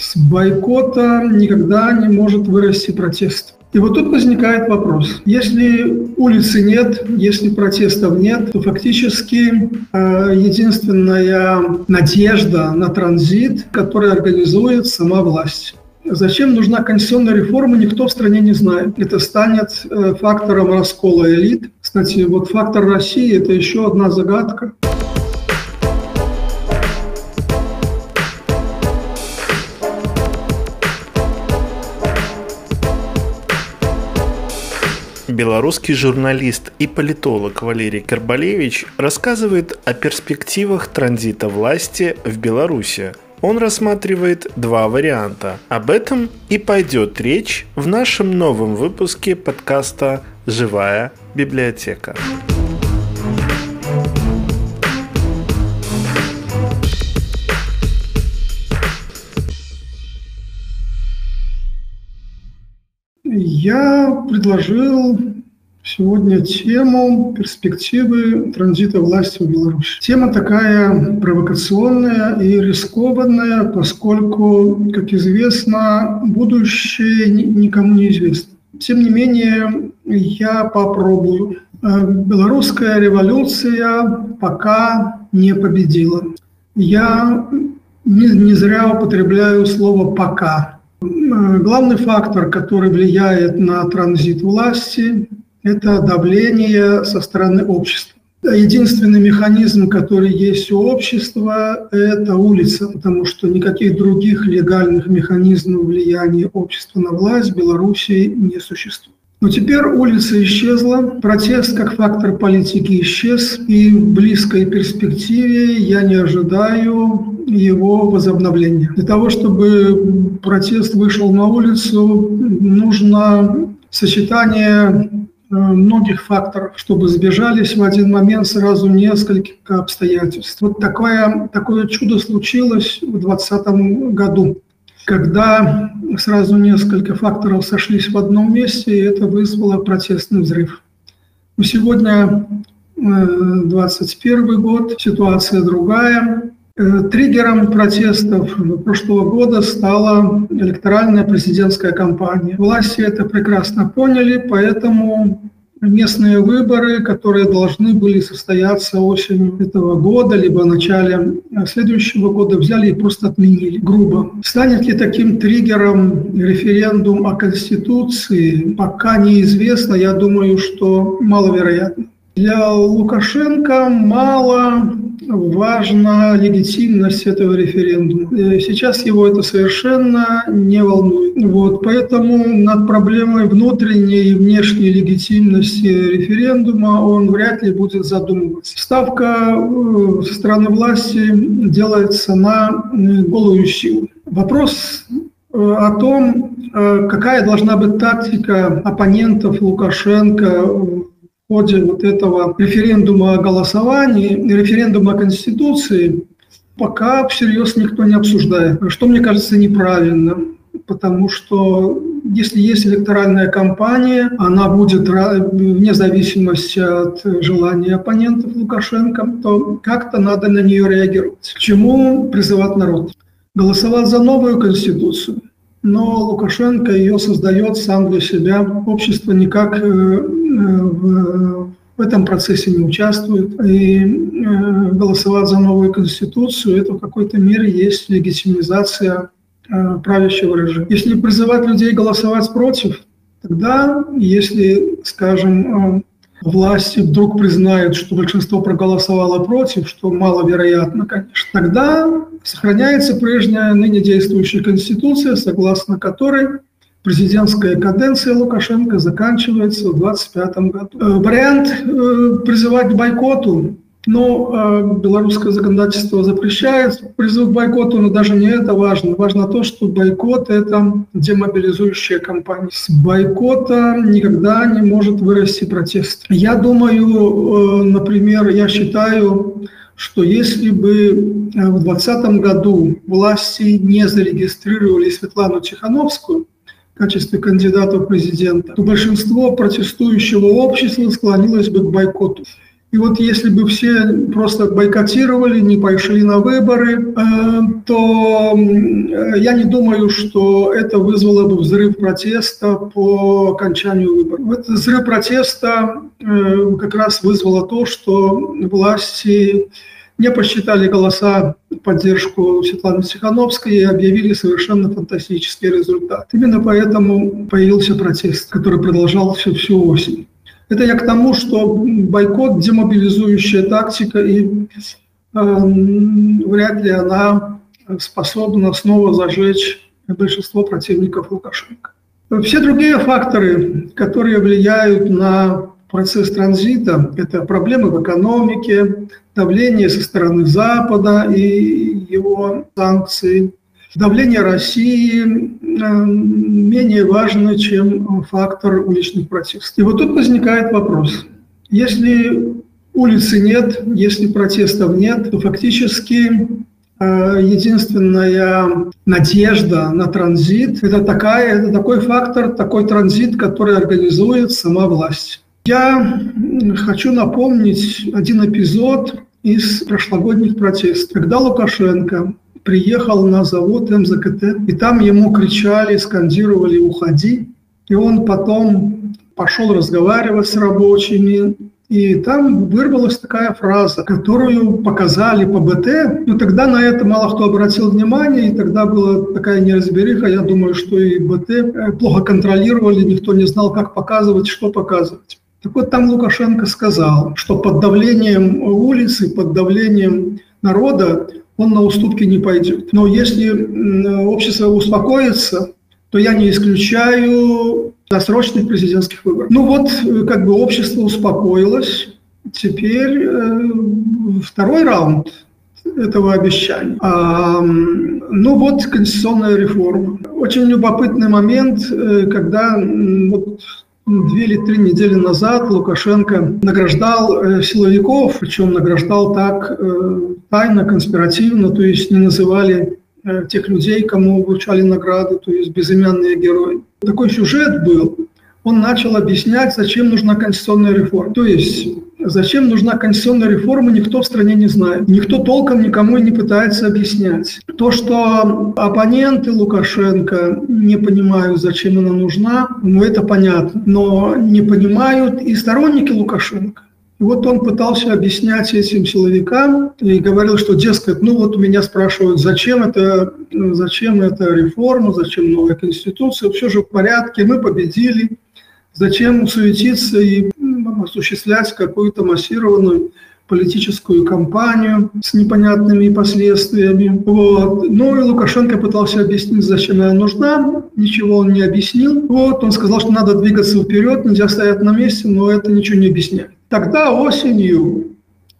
С бойкота никогда не может вырасти протест. И вот тут возникает вопрос. Если улицы нет, если протестов нет, то фактически э, единственная надежда на транзит, который организует сама власть. Зачем нужна конституционная реформа, никто в стране не знает. Это станет э, фактором раскола элит. Кстати, вот фактор России – это еще одна загадка. Белорусский журналист и политолог Валерий Карбалевич рассказывает о перспективах транзита власти в Беларуси. Он рассматривает два варианта. Об этом и пойдет речь в нашем новом выпуске подкаста «Живая библиотека». Я предложил сегодня тему перспективы транзита власти в Беларусь. Тема такая провокационная и рискованная, поскольку, как известно, будущее никому не известно. Тем не менее, я попробую. Э, белорусская революция пока не победила. Я не, не зря употребляю слово «пока». Главный фактор, который влияет на транзит власти, это давление со стороны общества. Единственный механизм, который есть у общества, это улица, потому что никаких других легальных механизмов влияния общества на власть в Беларуси не существует. Но теперь улица исчезла, протест как фактор политики исчез, и в близкой перспективе я не ожидаю его возобновления. Для того, чтобы протест вышел на улицу, нужно сочетание э, многих факторов, чтобы сбежались в один момент сразу несколько обстоятельств. Вот такое, такое чудо случилось в 2020 году, когда сразу несколько факторов сошлись в одном месте, и это вызвало протестный взрыв. Но сегодня 2021 э, год, ситуация другая. Э, триггером протестов прошлого года стала электоральная президентская кампания. Власти это прекрасно поняли, поэтому местные выборы, которые должны были состояться осенью этого года, либо в начале следующего года, взяли и просто отменили грубо. Станет ли таким триггером референдум о Конституции, пока неизвестно. Я думаю, что маловероятно. Для Лукашенко мало важна легитимность этого референдума. Э, сейчас его это совершенно не волнует. Вот, поэтому над проблемой внутренней и внешней легитимности референдума он вряд ли будет задумываться. Ставка э, со стороны власти делается на э, голую силу. Вопрос о том, какая должна быть тактика оппонентов Лукашенко ходе вот этого референдума о голосовании, референдума о Конституции, пока всерьез никто не обсуждает. Что, мне кажется, неправильно. Потому что если есть электоральная кампания, она будет вне зависимости от желания оппонентов Лукашенко, то как-то надо на нее реагировать. К чему призывать народ? Голосовать за новую конституцию. Но Лукашенко ее создает сам для себя. Общество никак э, в, в этом процессе не участвует. И э, голосовать за новую конституцию – это в какой-то мере есть легитимизация э, правящего режима. Если призывать людей голосовать против, тогда, если, скажем, э, власти вдруг признают, что большинство проголосовало против, что маловероятно, конечно, тогда сохраняется прежняя ныне действующая конституция, согласно которой президентская каденция Лукашенко заканчивается в 2025 году. Э, вариант э, призывать к бойкоту, но э, белорусское законодательство запрещает призыв к бойкоту, но даже не это важно. Важно то, что бойкот – это демобилизующая кампания. С бойкота никогда не может вырасти протест. Я думаю, например, я считаю, что если бы в 2020 году власти не зарегистрировали Светлану Тихановскую, качестве кандидата в президента, то большинство протестующего общества склонилось бы к бойкоту. И вот если бы все просто бойкотировали, не пошли на выборы, э, то я не думаю, что это вызвало бы взрыв протеста по окончанию выборов. Этот взрыв протеста э, как раз вызвало то, что власти не посчитали голоса в поддержку Светланы Тихановской и объявили совершенно фантастический результат. Именно поэтому появился протест, который продолжался всю осень. Это я к тому, что бойкот – демобилизующая тактика, и э, вряд ли она способна снова зажечь большинство противников Лукашенко. Все другие факторы, которые влияют на процесс транзита, это проблемы в экономике, давление со стороны Запада и его санкции, давление России э, менее важно, чем фактор уличных протестов. И вот тут возникает вопрос. Если улицы нет, если протестов нет, то фактически э, единственная надежда на транзит – это, такая, это такой фактор, такой транзит, который организует сама власть. Я хочу напомнить один эпизод из прошлогодних протестов, когда Лукашенко приехал на завод МЗКТ, и там ему кричали, скандировали «Уходи!». И он потом пошел разговаривать с рабочими, и там вырвалась такая фраза, которую показали по БТ. Но тогда на это мало кто обратил внимание, и тогда была такая неразбериха. Я думаю, что и БТ э, плохо контролировали, никто не знал, как показывать, что показывать. Так вот, там Лукашенко сказал, что под давлением улицы, под давлением народа он на уступки не пойдет. Но если общество успокоится, то я не исключаю досрочных президентских выборов. Ну вот, э, как бы общество успокоилось, теперь э, второй раунд этого обещания. А, ну вот конституционная реформа. Очень любопытный момент, э, когда вот две или три недели назад Лукашенко награждал э, силовиков, причем награждал так э, тайно, конспиративно, то есть не называли э, тех людей, кому вручали награды, то есть безымянные герои. Такой сюжет был. Он начал объяснять, зачем нужна конституционная реформа. То есть Зачем нужна конституционная реформа, никто в стране не знает. Никто толком никому и не пытается объяснять. То, что оппоненты Лукашенко не понимают, зачем она нужна, ну это понятно. Но не понимают и сторонники Лукашенко. И вот он пытался объяснять этим силовикам и говорил, что, дескать, ну вот меня спрашивают, зачем это, зачем эта реформа, зачем новая конституция, все же в порядке, мы победили, зачем суетиться и осуществлять какую-то массированную политическую кампанию с непонятными последствиями. Вот. Ну и Лукашенко пытался объяснить, зачем она нужна. Ничего он не объяснил. Вот. Он сказал, что надо двигаться вперед, нельзя стоять на месте, но это ничего не объясняет. Тогда осенью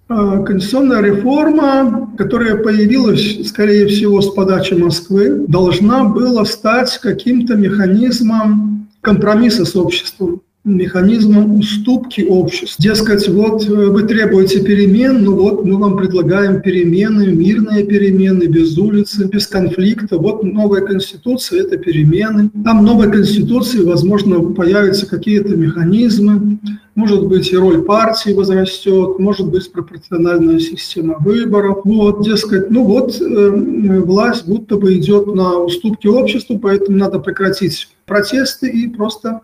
э, конституционная реформа, которая появилась, скорее всего, с подачи Москвы, должна была стать каким-то механизмом компромисса с обществом механизмом уступки обществу. Дескать, вот э, вы требуете перемен, ну вот мы вам предлагаем перемены, мирные перемены, без улицы, без конфликта. Вот новая конституция – это перемены. Там в новой конституции, возможно, появятся какие-то механизмы, может быть, и роль партии возрастет, может быть, пропорциональная система выборов. Вот, дескать, ну вот, э, власть будто бы идет на уступки обществу, поэтому надо прекратить протесты и просто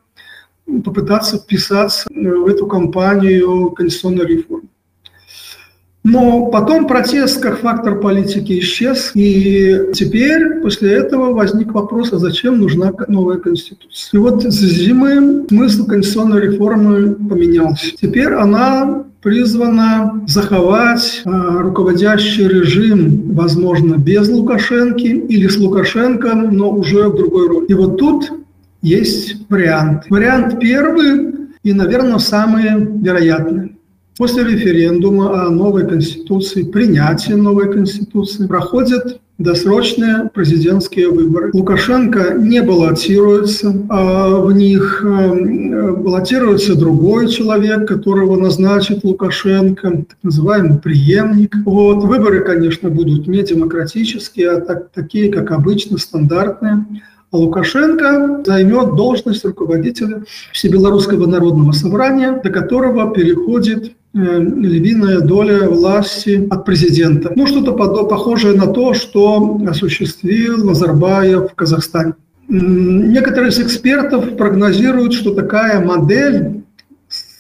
попытаться вписаться в эту кампанию конституционной реформы. Но потом протест как фактор политики исчез, и теперь после этого возник вопрос, а зачем нужна новая конституция. И вот с зимы смысл конституционной реформы поменялся. Теперь она призвана заховать э, руководящий режим, возможно, без Лукашенко или с Лукашенко, но уже в другой роли. И вот тут есть вариант. Вариант первый и, наверное, самый вероятный. После референдума о новой конституции, принятия новой конституции, проходят досрочные президентские выборы. Лукашенко не баллотируется, а в них э, баллотируется другой человек, которого назначит Лукашенко, так называемый преемник. Вот. Выборы, конечно, будут не демократические, а так, такие, как обычно, стандартные. А Лукашенко займет должность руководителя Всебелорусского народного собрания, до которого переходит львиная доля власти от президента. Ну, что-то похожее на то, что осуществил Назарбаев в Казахстане. Некоторые из экспертов прогнозируют, что такая модель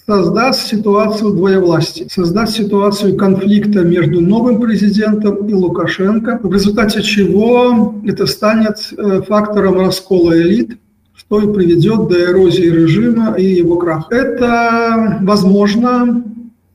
создаст ситуацию двоевластия, создаст ситуацию конфликта между новым президентом и Лукашенко, в результате чего это станет э, фактором раскола элит, что и приведет до эрозии режима и его краха. Это возможно,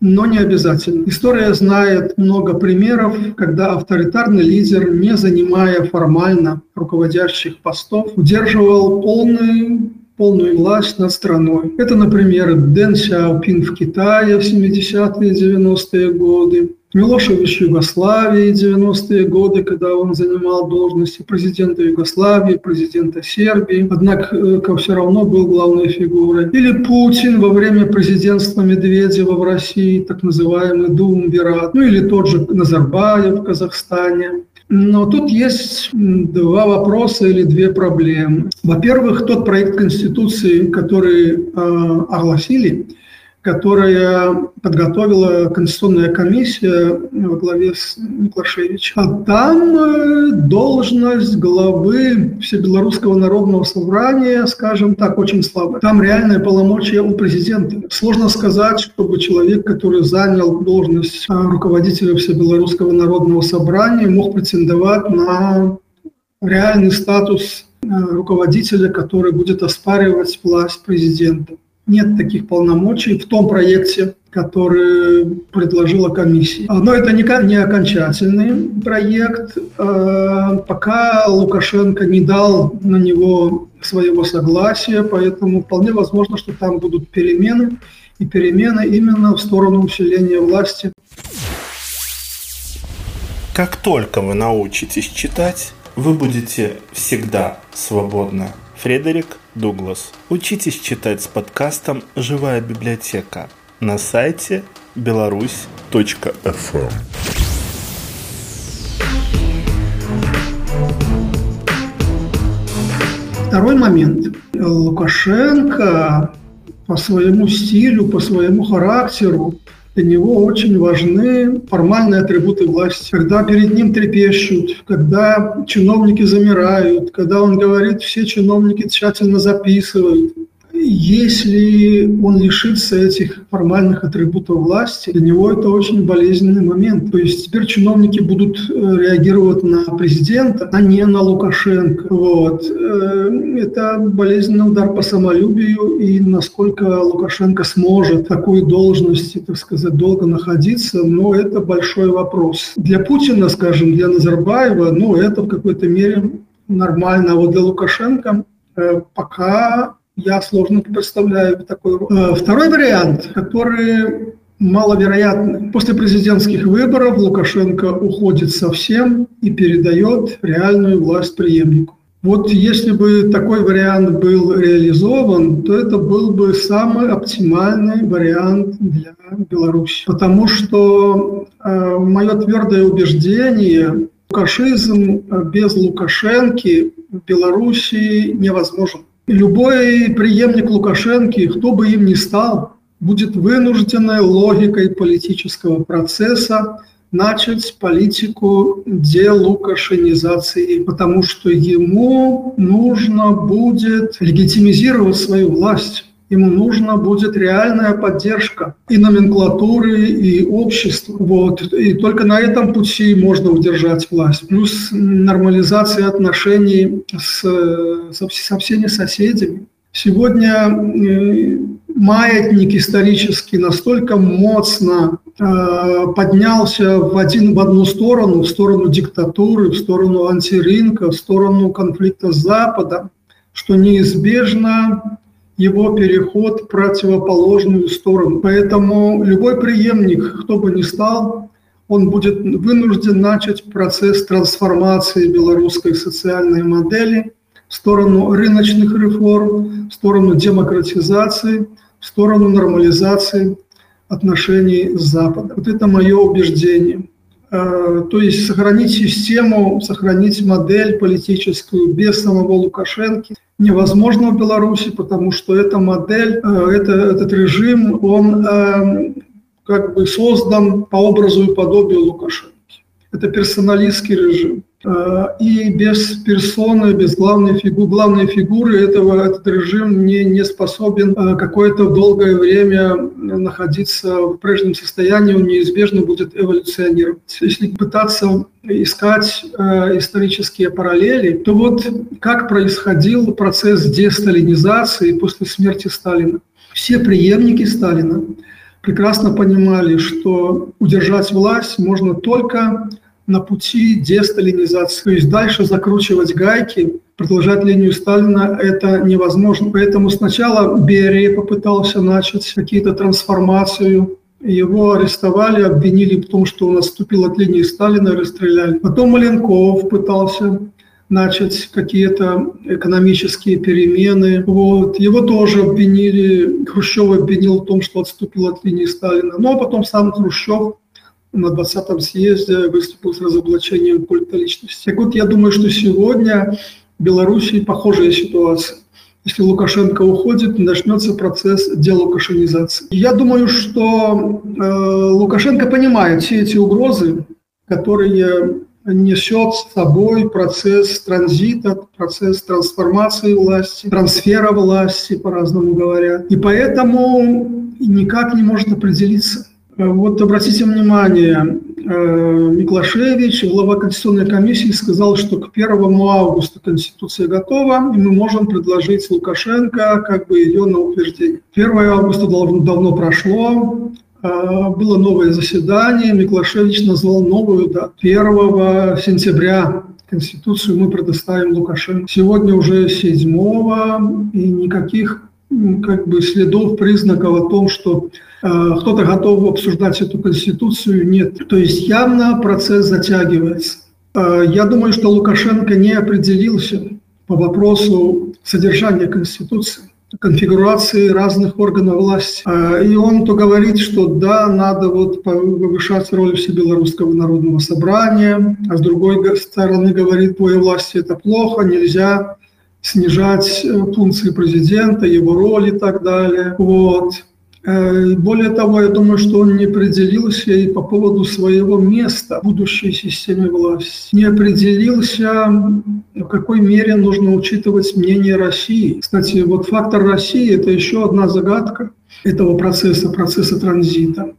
но не обязательно. История знает много примеров, когда авторитарный лидер, не занимая формально руководящих постов, удерживал полный полную власть над страной. Это, например, Дэн Сяопин в Китае в 70-е 90-е годы, Милошевич Югославии 90-е годы, когда он занимал должности президента Югославии, президента Сербии, однако э, все равно был главной фигурой. Или Путин во время президентства Медведева в России, так называемый Думвират, ну или тот же Назарбаев в Казахстане. Но тут есть два вопроса или две проблемы. Во-первых, тот проект Конституции, который э, огласили, которая подготовила Конституционная комиссия во главе с Миклашевичем. А там э, должность главы Всебелорусского народного собрания, скажем так, очень слабая. Там реальное полномочия у президента. Сложно сказать, чтобы человек, который занял должность э, руководителя Всебелорусского народного собрания, мог претендовать на реальный статус э, руководителя, который будет оспаривать власть президента нет таких полномочий в том проекте, который предложила комиссия. Но это не, не окончательный проект. А, пока Лукашенко не дал на него своего согласия, поэтому вполне возможно, что там будут перемены, и перемены именно в сторону усиления власти. Как только вы научитесь читать, вы будете всегда свободны. Фредерик Дуглас. Учитесь читать с подкастом «Живая библиотека» на сайте беларусь.фм. Второй момент. Лукашенко по своему стилю, по своему характеру для него очень важны формальные атрибуты власти. Когда перед ним трепещут, когда чиновники замирают, когда он говорит, все чиновники тщательно записывают если он лишится этих формальных атрибутов власти, для него это очень болезненный момент. То есть теперь чиновники будут э, реагировать на президента, а не на Лукашенко. Вот. Э, это болезненный удар по самолюбию, и насколько Лукашенко сможет такой должности, так сказать, долго находиться, но это большой вопрос. Для Путина, скажем, для Назарбаева, ну, это в какой-то мере нормально, а вот для Лукашенко э, пока я сложно представляю такой. Э, второй вариант, который маловероятный. После президентских выборов Лукашенко уходит совсем и передает реальную власть преемнику. Вот если бы такой вариант был реализован, то это был бы самый оптимальный вариант для Беларуси. Потому что э, мое твердое убеждение, лукашизм без Лукашенки в Беларуси невозможен любой преемник Лукашенко, кто бы им ни стал, будет вынужденной логикой политического процесса начать политику делукашенизации, потому что ему нужно будет легитимизировать свою власть ему нужна будет реальная поддержка и номенклатуры, и общества. Вот. И только на этом пути можно удержать власть. Плюс нормализация отношений с, со, всеми соседями. Сегодня э, маятник исторический настолько моцно э, поднялся в, один, в одну сторону, в сторону диктатуры, в сторону антирынка, в сторону конфликта с Западом, что неизбежно его переход в противоположную сторону. Поэтому любой преемник, кто бы ни стал, он будет вынужден начать процесс трансформации белорусской социальной модели в сторону рыночных реформ, в сторону демократизации, в сторону нормализации отношений с Западом. Вот это мое убеждение. Э, то есть сохранить систему, сохранить модель политическую без самого Лукашенко невозможно в Беларуси, потому что эта модель, э, это, этот режим, он э, как бы создан по образу и подобию Лукашенко. Это персоналистский режим. А, и без персоны, без главной фигуры, главной фигуры этого этот режим не, не способен а, какое-то долгое время находиться в прежнем состоянии, он неизбежно будет эволюционировать. Если пытаться искать э, исторические параллели, то вот как происходил процесс десталинизации после смерти Сталина. Все преемники Сталина прекрасно понимали, что удержать власть можно только на пути десталинизации. То есть дальше закручивать гайки, продолжать линию Сталина – это невозможно. Поэтому сначала Берия попытался начать какие-то трансформацию, его арестовали, обвинили в том, что он отступил от линии Сталина расстреляли. Потом Маленков пытался начать какие-то экономические перемены. Вот. Его тоже обвинили, Хрущев обвинил в том, что отступил от линии Сталина. Ну а потом сам Хрущев на 20-м съезде выступил с разоблачением культа личности. Так вот, я думаю, что сегодня в Беларуси похожая ситуация. Если Лукашенко уходит, начнется процесс делукашенизации. Я думаю, что э, Лукашенко понимает все эти угрозы, которые несет с собой процесс транзита, процесс трансформации власти, трансфера власти, по-разному говоря. И поэтому никак не может определиться. Вот обратите внимание, э, Миклашевич, глава Конституционной комиссии, сказал, что к 1 августа Конституция готова, и мы можем предложить Лукашенко как бы ее на утверждение. 1 августа давно, давно прошло, э, было новое заседание, Миклашевич назвал новую дату. 1 сентября Конституцию мы предоставим Лукашенко. Сегодня уже 7 и никаких как бы следов, признаков о том, что э, кто-то готов обсуждать эту конституцию, нет. То есть явно процесс затягивается. Э, я думаю, что Лукашенко не определился по вопросу содержания конституции конфигурации разных органов власти. Э, и он то говорит, что да, надо вот повышать роль Всебелорусского народного собрания, а с другой стороны говорит, твоя власти это плохо, нельзя снижать э, функции президента, его роль и так далее. Вот. Э, более того, я думаю, что он не определился и по поводу своего места в будущей системе власти. Не определился, в какой мере нужно учитывать мнение России. Кстати, вот фактор России – это еще одна загадка этого процесса, процесса транзита.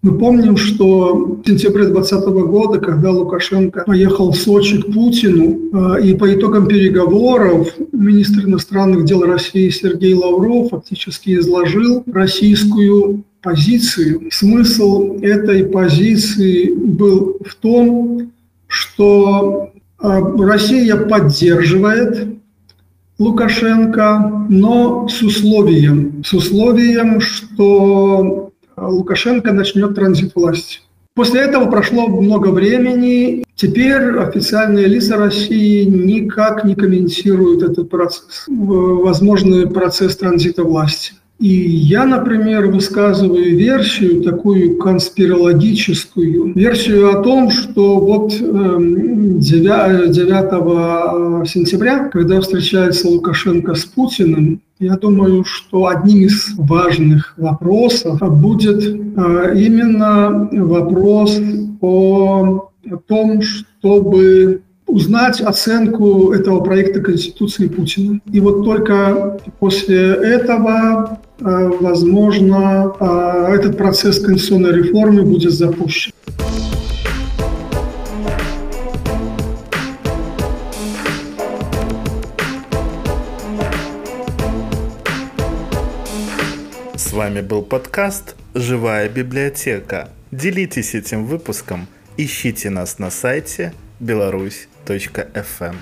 Мы помним, что в сентябре 2020 года, когда Лукашенко поехал в Сочи к Путину, э, и по итогам переговоров министр иностранных дел России Сергей Лавров фактически изложил российскую позицию. Смысл этой позиции был в том, что э, Россия поддерживает Лукашенко, но с условием, с условием, что Лукашенко начнет транзит власти. После этого прошло много времени. Теперь официальные лица России никак не комментируют этот процесс, возможный процесс транзита власти. И я, например, высказываю версию, такую конспирологическую, версию о том, что вот 9, эм, 9 сентября, когда встречается Лукашенко с Путиным, я думаю, что одним из важных вопросов будет э, именно вопрос о том, чтобы узнать оценку этого проекта Конституции Путина. И вот только после этого, э, возможно, э, этот процесс конституционной реформы будет запущен. Вами был подкаст «Живая библиотека». Делитесь этим выпуском, ищите нас на сайте Беларусь.fm.